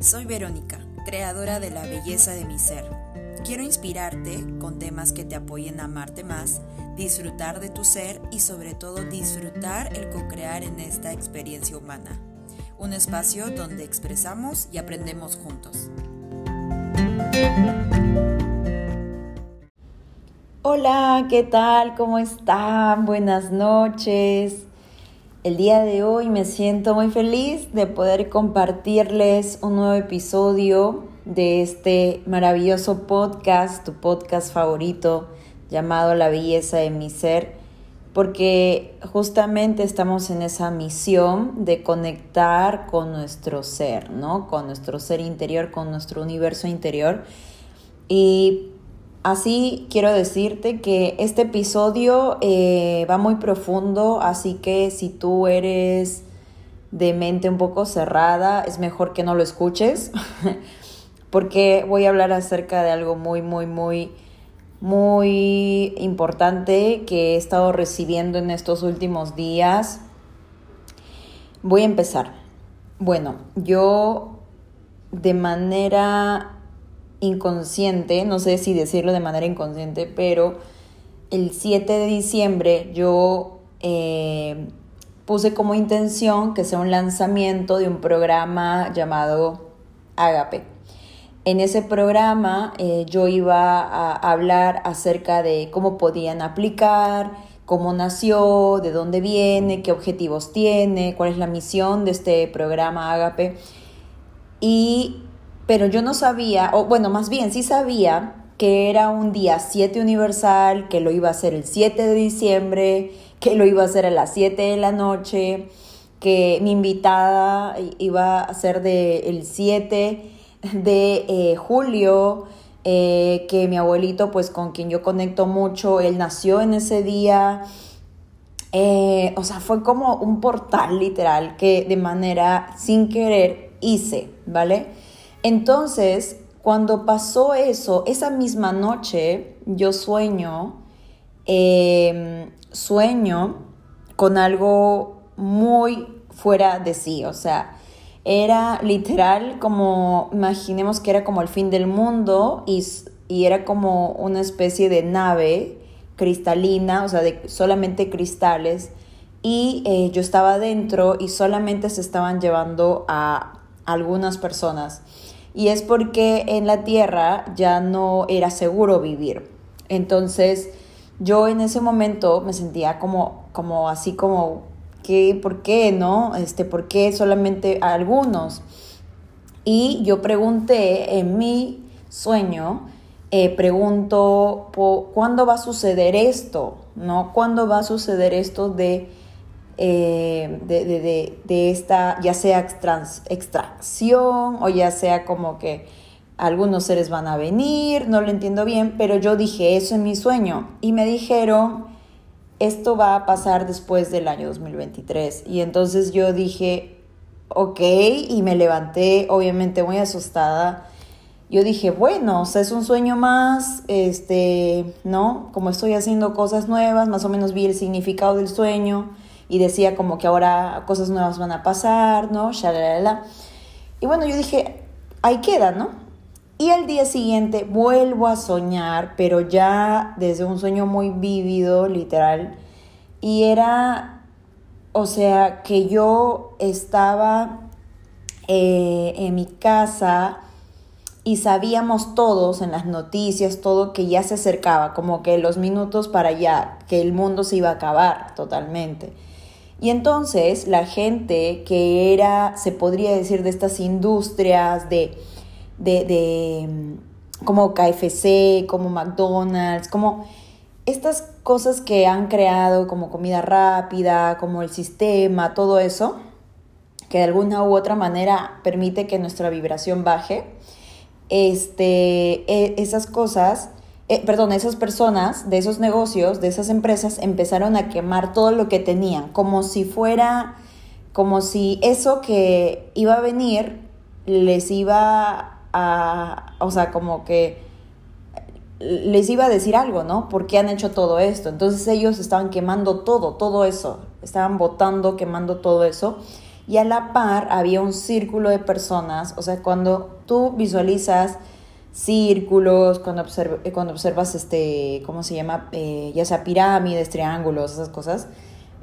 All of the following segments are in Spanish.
Soy Verónica, creadora de la belleza de mi ser. Quiero inspirarte con temas que te apoyen a amarte más, disfrutar de tu ser y sobre todo disfrutar el co-crear en esta experiencia humana. Un espacio donde expresamos y aprendemos juntos. Hola, ¿qué tal? ¿Cómo están? Buenas noches. El día de hoy me siento muy feliz de poder compartirles un nuevo episodio de este maravilloso podcast, tu podcast favorito llamado La belleza de mi ser, porque justamente estamos en esa misión de conectar con nuestro ser, ¿no? Con nuestro ser interior, con nuestro universo interior. Y Así quiero decirte que este episodio eh, va muy profundo, así que si tú eres de mente un poco cerrada, es mejor que no lo escuches, porque voy a hablar acerca de algo muy, muy, muy, muy importante que he estado recibiendo en estos últimos días. Voy a empezar. Bueno, yo de manera inconsciente, no sé si decirlo de manera inconsciente, pero el 7 de diciembre yo eh, puse como intención que sea un lanzamiento de un programa llamado Agape. En ese programa eh, yo iba a hablar acerca de cómo podían aplicar, cómo nació, de dónde viene, qué objetivos tiene, cuál es la misión de este programa Agape. Y pero yo no sabía, o bueno, más bien sí sabía que era un día 7 universal, que lo iba a hacer el 7 de diciembre, que lo iba a hacer a las 7 de la noche, que mi invitada iba a ser del el 7 de eh, julio, eh, que mi abuelito, pues con quien yo conecto mucho, él nació en ese día. Eh, o sea, fue como un portal literal que de manera sin querer hice, ¿vale? Entonces, cuando pasó eso, esa misma noche yo sueño, em, sueño con algo muy fuera de sí, o sea, era literal como, imaginemos que era como el fin del mundo y, era como una especie de nave cristalina, o sea, de solamente cristales, y eh, yo estaba dentro y solamente se estaban llevando a algunas personas y es porque en la tierra ya no era seguro vivir. Entonces yo en ese momento me sentía como, como así como, ¿qué, ¿por qué no? Este, ¿Por qué solamente algunos? Y yo pregunté en mi sueño, eh, pregunto, ¿cuándo va a suceder esto? ¿No? ¿Cuándo va a suceder esto de eh, de, de, de, esta, ya sea extracción o ya sea como que algunos seres van a venir, no lo entiendo bien, pero yo dije eso en mi sueño y me dijeron, esto va a pasar después del año 2023. Y entonces yo dije, ok, y me levanté, obviamente muy asustada. Yo dije, bueno, o sea, es un sueño más, este, ¿no? Como estoy haciendo cosas nuevas, más o menos vi el significado del sueño y decía como que ahora cosas nuevas van a pasar, ¿no? Y bueno, yo dije, ahí queda, ¿no? Y al día siguiente vuelvo a soñar, pero ya desde un sueño muy vívido, literal. Y era, o sea, que yo estaba eh, en mi casa y sabíamos todos en las noticias, todo que ya se acercaba, como que los minutos para allá, que el mundo se iba a acabar totalmente. Y entonces la gente que era, se podría decir, de estas industrias de, de, mm, como KFC, como McDonald's, como estas cosas que han creado como comida rápida, como el sistema, todo eso, que de alguna u otra manera permite que nuestra vibración baje, este, e, esas cosas eh, perdón, esas personas de esos negocios, de esas empresas, empezaron a quemar todo lo que tenían, como si fuera, como si eso que iba a venir les iba a, o sea, como que les iba a decir algo, ¿no? ¿Por qué han hecho todo esto? Entonces ellos estaban quemando todo, todo eso, estaban botando, quemando todo eso. y a la par había un círculo de personas, o sea, cuando tú visualizas círculos, cuando, eh, cuando observas, este, ¿cómo se llama? Eh, ya sea pirámides, triángulos, esas cosas,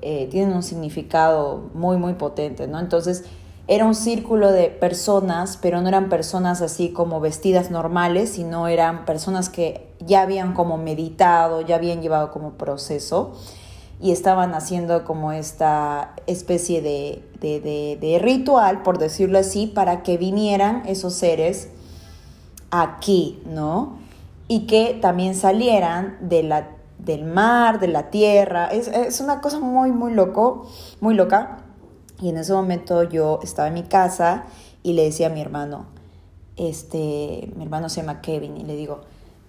eh, tienen un significado muy, muy potente, ¿no? Entonces, era un círculo de personas, pero no eran personas así como vestidas normales, sino eran personas que ya habían como meditado, ya habían llevado como proceso y estaban haciendo como esta especie de, de, ritual, por decirlo así, para que vinieran esos seres aquí, ¿no? Y que también salieran de la, del mar, de la tierra. Es, es una cosa muy, muy loco, muy loca. Y en ese momento yo estaba en mi casa y le decía a mi hermano, este, mi hermano se llama Kevin, y le digo,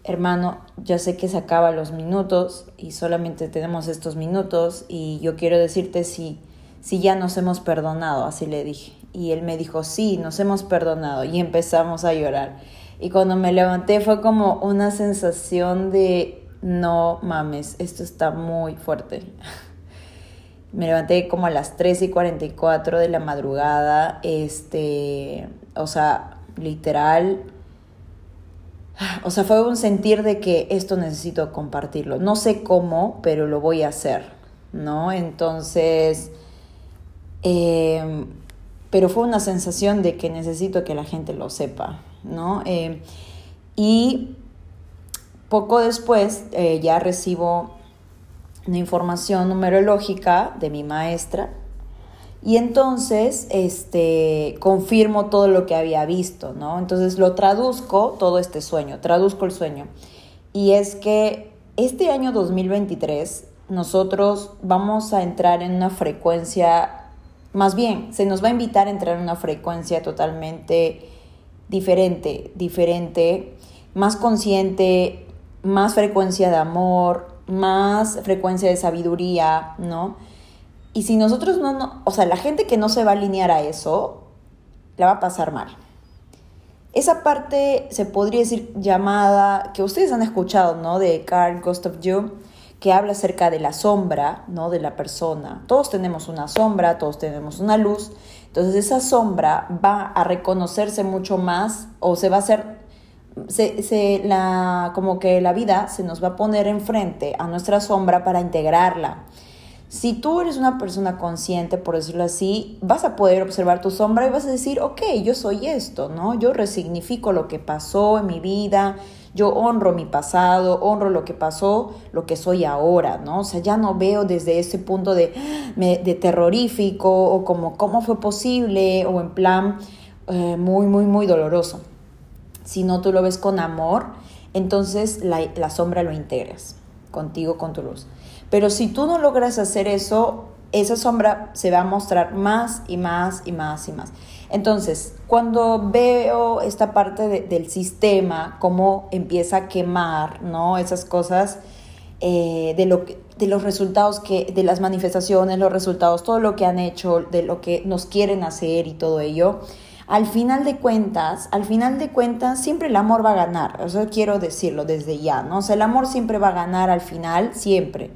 hermano, ya sé que se acaban los minutos y solamente tenemos estos minutos y yo quiero decirte si, si ya nos hemos perdonado, así le dije. Y él me dijo, sí, nos hemos perdonado y empezamos a llorar. Y cuando me levanté fue como una sensación de, no mames, esto está muy fuerte. me levanté como a las 3 y 44 de la madrugada, este, o sea, literal o sea, fue un sentir de que esto necesito compartirlo. No sé cómo, pero lo voy a hacer, ¿no? Entonces, em, pero fue una sensación de que necesito que la gente lo sepa, ¿no? Em, y poco después eh, ya recibo una información numerológica de mi maestra y entonces, este, confirmo todo lo que había visto, ¿no? Entonces lo traduzco, todo este sueño, traduzco el sueño. Y es que este año 2023 nosotros vamos a entrar en una frecuencia, más bien, se nos va a invitar a entrar en una frecuencia totalmente diferente, diferente, más consciente, más frecuencia de amor, más frecuencia de sabiduría, ¿no? Y si nosotros no, no, o sea, la gente que no se va a alinear a eso, la va a pasar mal. Esa parte se podría decir llamada, que ustedes han escuchado, ¿no? De Carl Gustav Jung, que habla acerca de la sombra, ¿no? De la persona. Todos tenemos una sombra, todos tenemos una luz. Entonces esa sombra va a reconocerse mucho más o se va a hacer, se, se, la, como que la vida se nos va a poner enfrente a nuestra sombra para integrarla. Si tú eres una persona consciente, por decirlo así, vas a poder observar tu sombra y vas a decir, ok, yo soy esto, ¿no? Yo resignifico lo que pasó en mi vida, yo honro mi pasado, honro lo que pasó, lo que soy ahora, ¿no? O sea, ya no veo desde ese punto de, de terrorífico o como, ¿cómo fue posible? O en plan eh, muy, muy, muy doloroso. Si no tú lo ves con amor, entonces la, la sombra lo integras contigo, con tu luz. Pero si tú no logras hacer eso, esa sombra se va a mostrar más y más y más y más. Entonces, cuando veo esta parte del sistema, cómo empieza a quemar, ¿no? Esas cosas eh, de, lo de los resultados que, de las manifestaciones, los resultados, todo lo que han hecho, de lo que nos quieren hacer y todo ello, al final de cuentas, al final de cuentas, siempre el amor va a ganar. Eso quiero decirlo desde ya, ¿no? O sea, el amor siempre va a ganar al final, siempre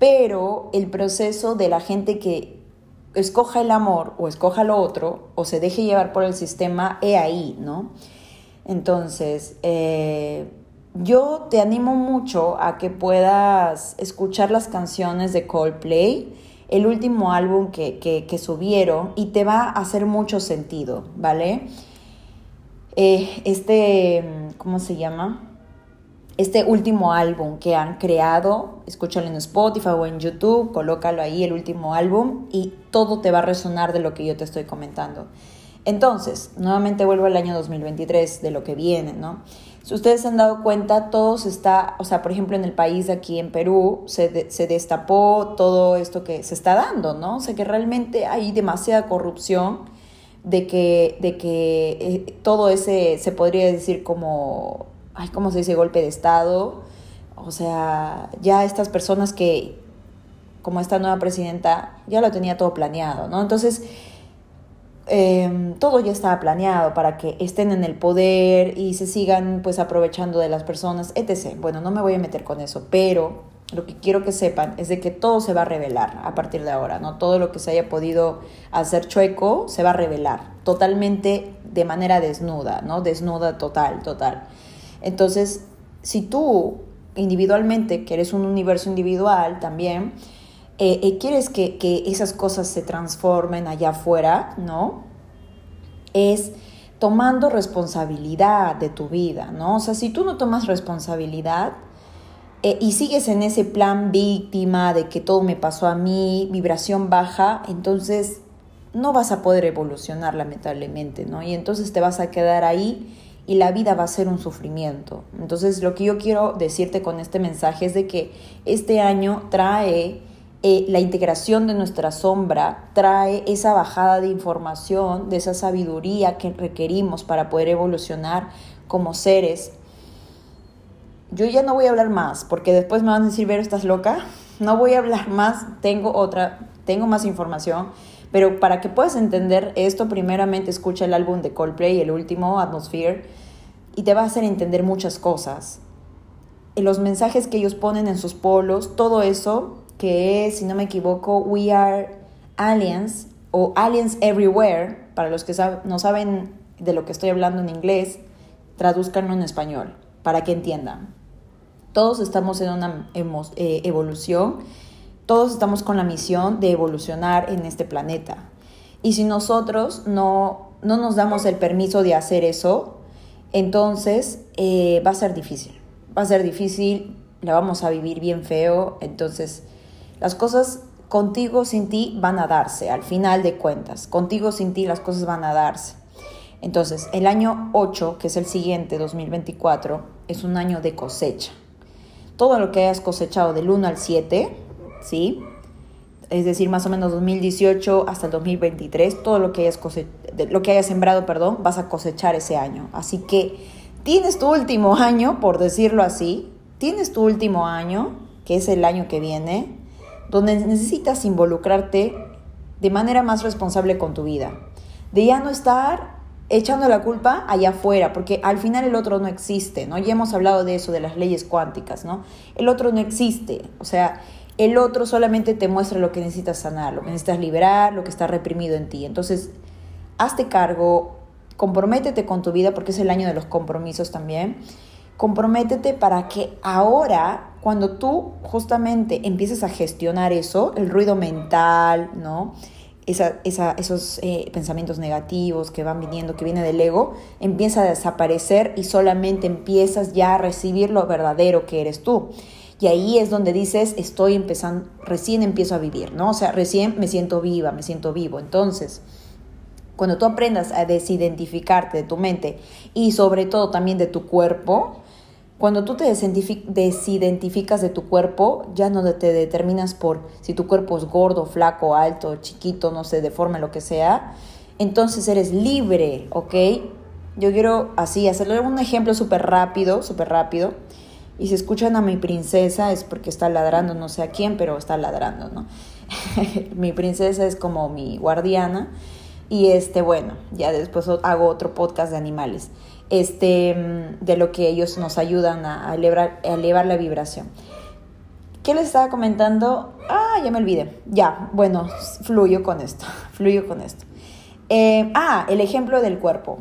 pero el proceso de la gente que escoja el amor o escoja lo otro o se deje llevar por el sistema, he ahí, ¿no? Entonces, eh, yo te animo mucho a que puedas escuchar las canciones de Coldplay, el último álbum que, que, subieron, y te va a hacer mucho sentido, ¿vale? Eh, este, ¿cómo se llama? Este último álbum que han creado, escúchalo en Spotify o en YouTube, colócalo ahí, el último álbum, y todo te va a resonar de lo que yo te estoy comentando. Entonces, nuevamente vuelvo al año 2023, de lo que viene, ¿no? Si ustedes se han dado cuenta, todo se está, o sea, por ejemplo, en el país aquí en Perú, se, se destapó todo esto que se está dando, ¿no? O sea, que realmente hay demasiada corrupción de que, de que eh, todo ese, se podría decir como ay, ¿cómo se dice? Golpe de Estado. O sea, ya estas personas que, como esta nueva presidenta, ya lo tenía todo planeado, ¿no? Entonces, em, todo ya estaba planeado para que estén en el poder y se sigan pues aprovechando de las personas, etc. Bueno, no me voy a meter con eso, pero lo que quiero que sepan es de que todo se va a revelar a partir de ahora, ¿no? Todo lo que se haya podido hacer chueco se va a revelar totalmente de manera desnuda, ¿no? Desnuda total, total. Entonces, si tú individualmente, que eres un universo individual también, eh, eh, quieres que, que esas cosas se transformen allá afuera, ¿no? Es tomando responsabilidad de tu vida, ¿no? O sea, si tú no tomas responsabilidad, eh, y sigues en ese plan víctima de que todo me pasó a mí, vibración baja, entonces no vas a poder evolucionar lamentablemente, ¿no? Y entonces te vas a quedar ahí y la vida va a ser un sufrimiento. Entonces lo que yo quiero decirte con este mensaje es de que este año trae eh, la integración de nuestra sombra, trae esa bajada de información, de esa sabiduría que requerimos para poder evolucionar como seres yo ya no voy a hablar más, porque después me van a decir, Vero, ¿estás loca? No voy a hablar más, tengo otra, tengo más información, pero para que puedas entender esto, primeramente escucha el álbum de Coldplay, el último, Atmosphere, y te va a hacer entender muchas cosas. Y los mensajes que ellos ponen en sus polos, todo eso, que es, si no me equivoco, We Are Aliens o Aliens Everywhere, para los que no saben de lo que estoy hablando en inglés, traduzcanlo en español, para que entiendan. Todos estamos en una eh, evolución, todos estamos con la misión de evolucionar en este planeta. Y si nosotros no, no nos damos el permiso de hacer eso, entonces eh, va a ser difícil. Va a ser difícil, la vamos a vivir bien feo. Entonces, las cosas contigo, sin ti, van a darse, al final de cuentas. Contigo, sin ti, las cosas van a darse. Entonces, el año 8, que es el siguiente, 2024, es un año de cosecha todo lo que hayas cosechado del 1 al 7, ¿sí? Es decir, más o menos 2018 hasta el 2023, todo lo que hayas, lo que hayas sembrado, perdón, vas a cosechar ese año. Así que tienes tu último año, por decirlo así, tienes tu último año, que es el año que viene, donde necesitas involucrarte de manera más responsable con tu vida. De ya no estar echando la culpa allá afuera, porque al final el otro no existe, ¿no? Ya hemos hablado de eso, de las leyes cuánticas, ¿no? El otro no existe, o sea, el otro solamente te muestra lo que necesitas sanar, lo que necesitas liberar, lo que está reprimido en ti. Entonces, hazte cargo, comprométete con tu vida, porque es el año de los compromisos también. Comprométete para que ahora, cuando tú justamente empieces a gestionar eso, el ruido mental, ¿no? esos eh, pensamientos negativos que van viniendo, que viene del ego, empieza a desaparecer y solamente empiezas ya a recibir lo verdadero que eres tú. Y ahí es donde dices, estoy empezando, recién empiezo a vivir, ¿no? O sea, recién me siento viva, me siento vivo. Entonces, cuando tú aprendas a desidentificarte de tu mente y sobre todo también de tu cuerpo, cuando tú te desidentificas de tu cuerpo, ya no te determinas por si tu cuerpo es gordo, flaco, alto, chiquito, no sé, deforme, lo que sea. Entonces eres libre, ¿ok? Yo quiero así hacerle un ejemplo súper rápido, súper rápido. Y si escuchan a mi princesa es porque está ladrando, no sé a quién, pero está ladrando, ¿no? mi princesa es como mi guardiana. Y este, bueno, ya después hago otro podcast de animales este, mm, de lo que ellos nos ayudan a, elevar, elevar la vibración. ¿Qué les estaba comentando? Ah, ya me olvidé. Ya, bueno, fluyo con esto, fluyo con esto. Eh, ah, el ejemplo del cuerpo.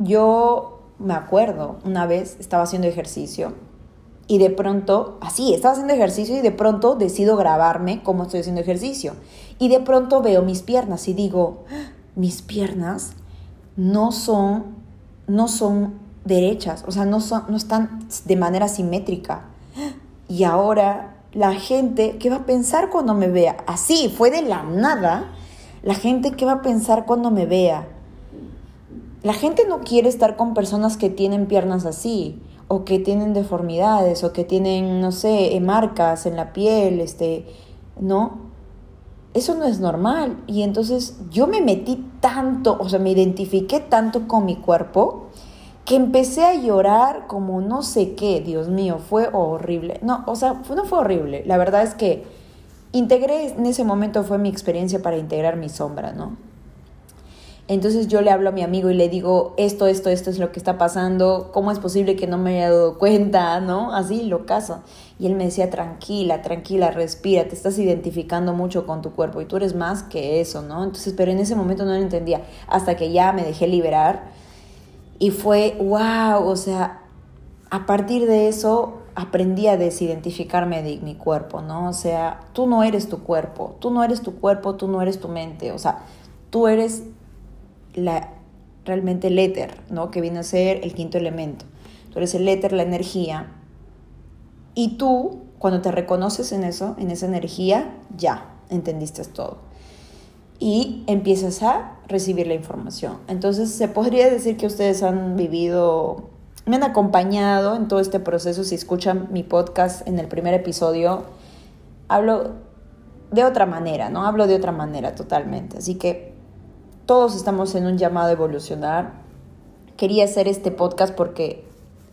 Yo me acuerdo, una vez estaba haciendo ejercicio y de pronto, así, estaba haciendo ejercicio y de pronto decido grabarme cómo estoy haciendo ejercicio. Y de pronto veo mis piernas y digo, ah, mis piernas no son no son derechas, o sea, no, son, no están de manera simétrica. Y ahora la gente, ¿qué va a pensar cuando me vea? Así, fue de la nada. La gente, ¿qué va a pensar cuando me vea? La gente no quiere estar con personas que tienen piernas así, o que tienen deformidades, o que tienen, no sé, marcas en la piel, este, ¿no? Eso no es normal. Y entonces yo me metí tanto, o sea, me identifiqué tanto con mi cuerpo que empecé a llorar como no sé qué, Dios mío, fue horrible. No, o sea, no fue horrible. La verdad es que integré, en ese momento fue mi experiencia para integrar mi sombra, ¿no? Entonces yo le hablo a mi amigo y le digo, esto, esto, esto es lo que está pasando, ¿cómo es posible que no me haya dado cuenta? ¿No? Así lo caso. Y él me decía, tranquila, tranquila, respira, te estás identificando mucho con tu cuerpo y tú eres más que eso, ¿no? Entonces, pero en ese momento no lo entendía, hasta que ya me dejé liberar y fue, wow, o sea, a partir de eso aprendí a desidentificarme de mi cuerpo, ¿no? O sea, tú no eres tu cuerpo, tú no eres tu cuerpo, tú no eres tu mente, o sea, tú eres la, realmente el éter, ¿no? Que viene a ser el quinto elemento. Tú eres el éter, la energía. Y tú, cuando te reconoces en eso, en esa energía, ya entendiste todo. Y empiezas a recibir la información. Entonces, se podría decir que ustedes han vivido, me han acompañado en todo este proceso. Si escuchan mi podcast en el primer episodio, hablo de otra manera, ¿no? Hablo de otra manera totalmente. Así que todos estamos en un llamado a evolucionar. Quería hacer este podcast porque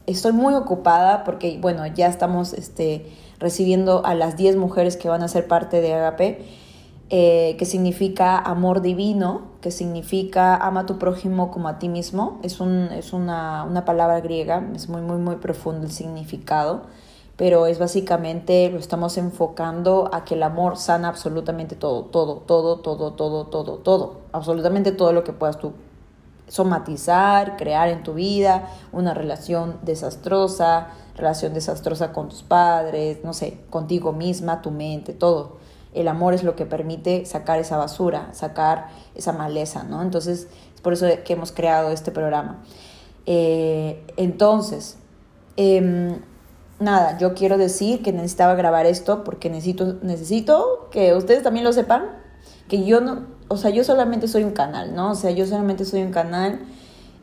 estoy muy ocupada, porque, bueno, ya estamos este, recibiendo a las 10 mujeres que van a ser parte de Agape, eh, que significa amor divino, que significa ama a tu prójimo como a ti mismo. Es, un, es una, una palabra griega, es muy, muy, muy profundo el significado pero es básicamente lo estamos enfocando a que el amor sana absolutamente todo, todo, todo, todo, todo, todo, todo, absolutamente todo lo que puedas tú somatizar, crear en tu vida, una relación desastrosa, relación desastrosa con tus padres, no sé, contigo misma, tu mente, todo. El amor es lo que permite sacar esa basura, sacar esa maleza, ¿no? Entonces, es por eso que hemos creado este programa. Eh, entonces, eh, nada, yo quiero decir que necesitaba grabar esto porque necesito, necesito que ustedes también lo sepan, que yo no, o sea, yo solamente soy un canal, ¿no? O sea, yo solamente soy un canal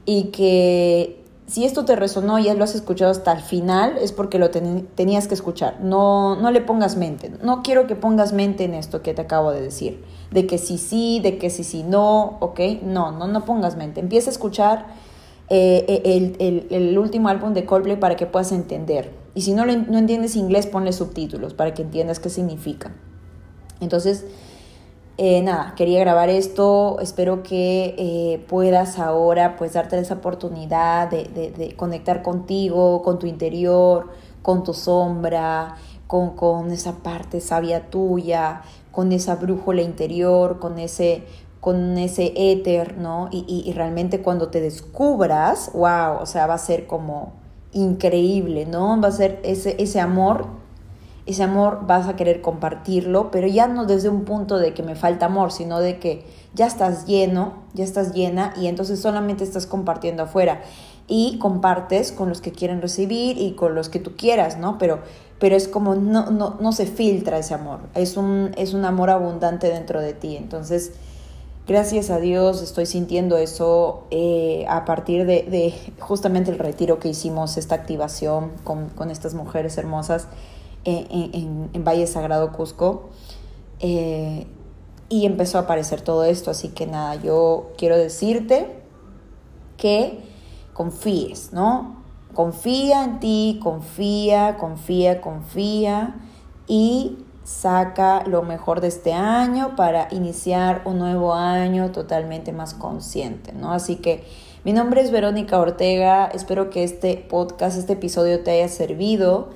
y que si esto te resonó y ya lo has escuchado hasta el final, es porque lo tenías que escuchar. No, no le pongas mente. No quiero que pongas mente en esto que te acabo de decir. De que sí, sí, de que sí, sí, no, ¿ok? No, no, no pongas mente. Empieza a escuchar eh, eh, el, el, último álbum de Coldplay para que puedas entender. Y si no, no entiendes inglés, ponle subtítulos para que entiendas qué significa. Entonces, eh, nada, quería grabar esto. Espero que puedas ahora pues darte esa oportunidad de, de, conectar contigo, con tu interior, con tu sombra, con, con esa parte sabia tuya, con esa brújula interior, con ese con ese éter, ¿no? Y, realmente cuando te descubras, wow, o sea, va a ser como increíble, ¿no? Va a ser ese, ese amor, ese amor vas a querer compartirlo, pero ya no desde un punto de que me falta amor, sino de que ya estás lleno, ya estás llena y entonces solamente estás compartiendo afuera y compartes con los que quieren recibir y con los que tú quieras, ¿no? Pero, pero es como no, no, no se filtra ese amor, es un, es un amor abundante dentro de ti, entonces Gracias a Dios estoy sintiendo eso eh, a partir de, justamente el retiro que hicimos, esta activación con, estas mujeres hermosas en, Valle Sagrado Cusco. Eh, y empezó a aparecer todo esto, así que nada, yo quiero decirte que confíes, ¿no? Confía en ti, confía, confía, confía y saca lo mejor de este año para iniciar un nuevo año totalmente más consciente, ¿no? Así que mi nombre es Verónica Ortega, espero que este podcast, este episodio te haya servido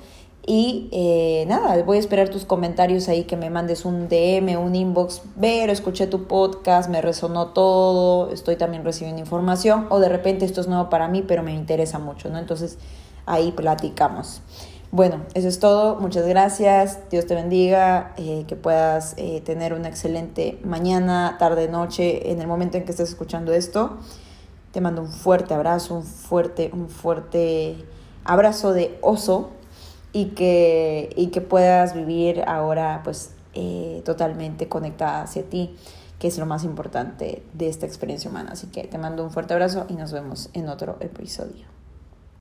y eh, nada, voy a esperar tus comentarios ahí, que me mandes un DM, un inbox, ver, escuché tu podcast, me resonó todo, estoy también recibiendo información o de repente esto es nuevo para mí, pero me interesa mucho, ¿no? Entonces ahí platicamos. Bueno, eso es todo. Muchas gracias. Dios te bendiga. Eh, que puedas eh, tener una excelente mañana, tarde, noche, en el momento en que estés escuchando esto. Te mando un fuerte abrazo, un fuerte, un fuerte abrazo de oso y que, y que puedas vivir ahora pues eh, totalmente conectada hacia ti, que es lo más importante de esta experiencia humana. Así que te mando un fuerte abrazo y nos vemos en otro episodio.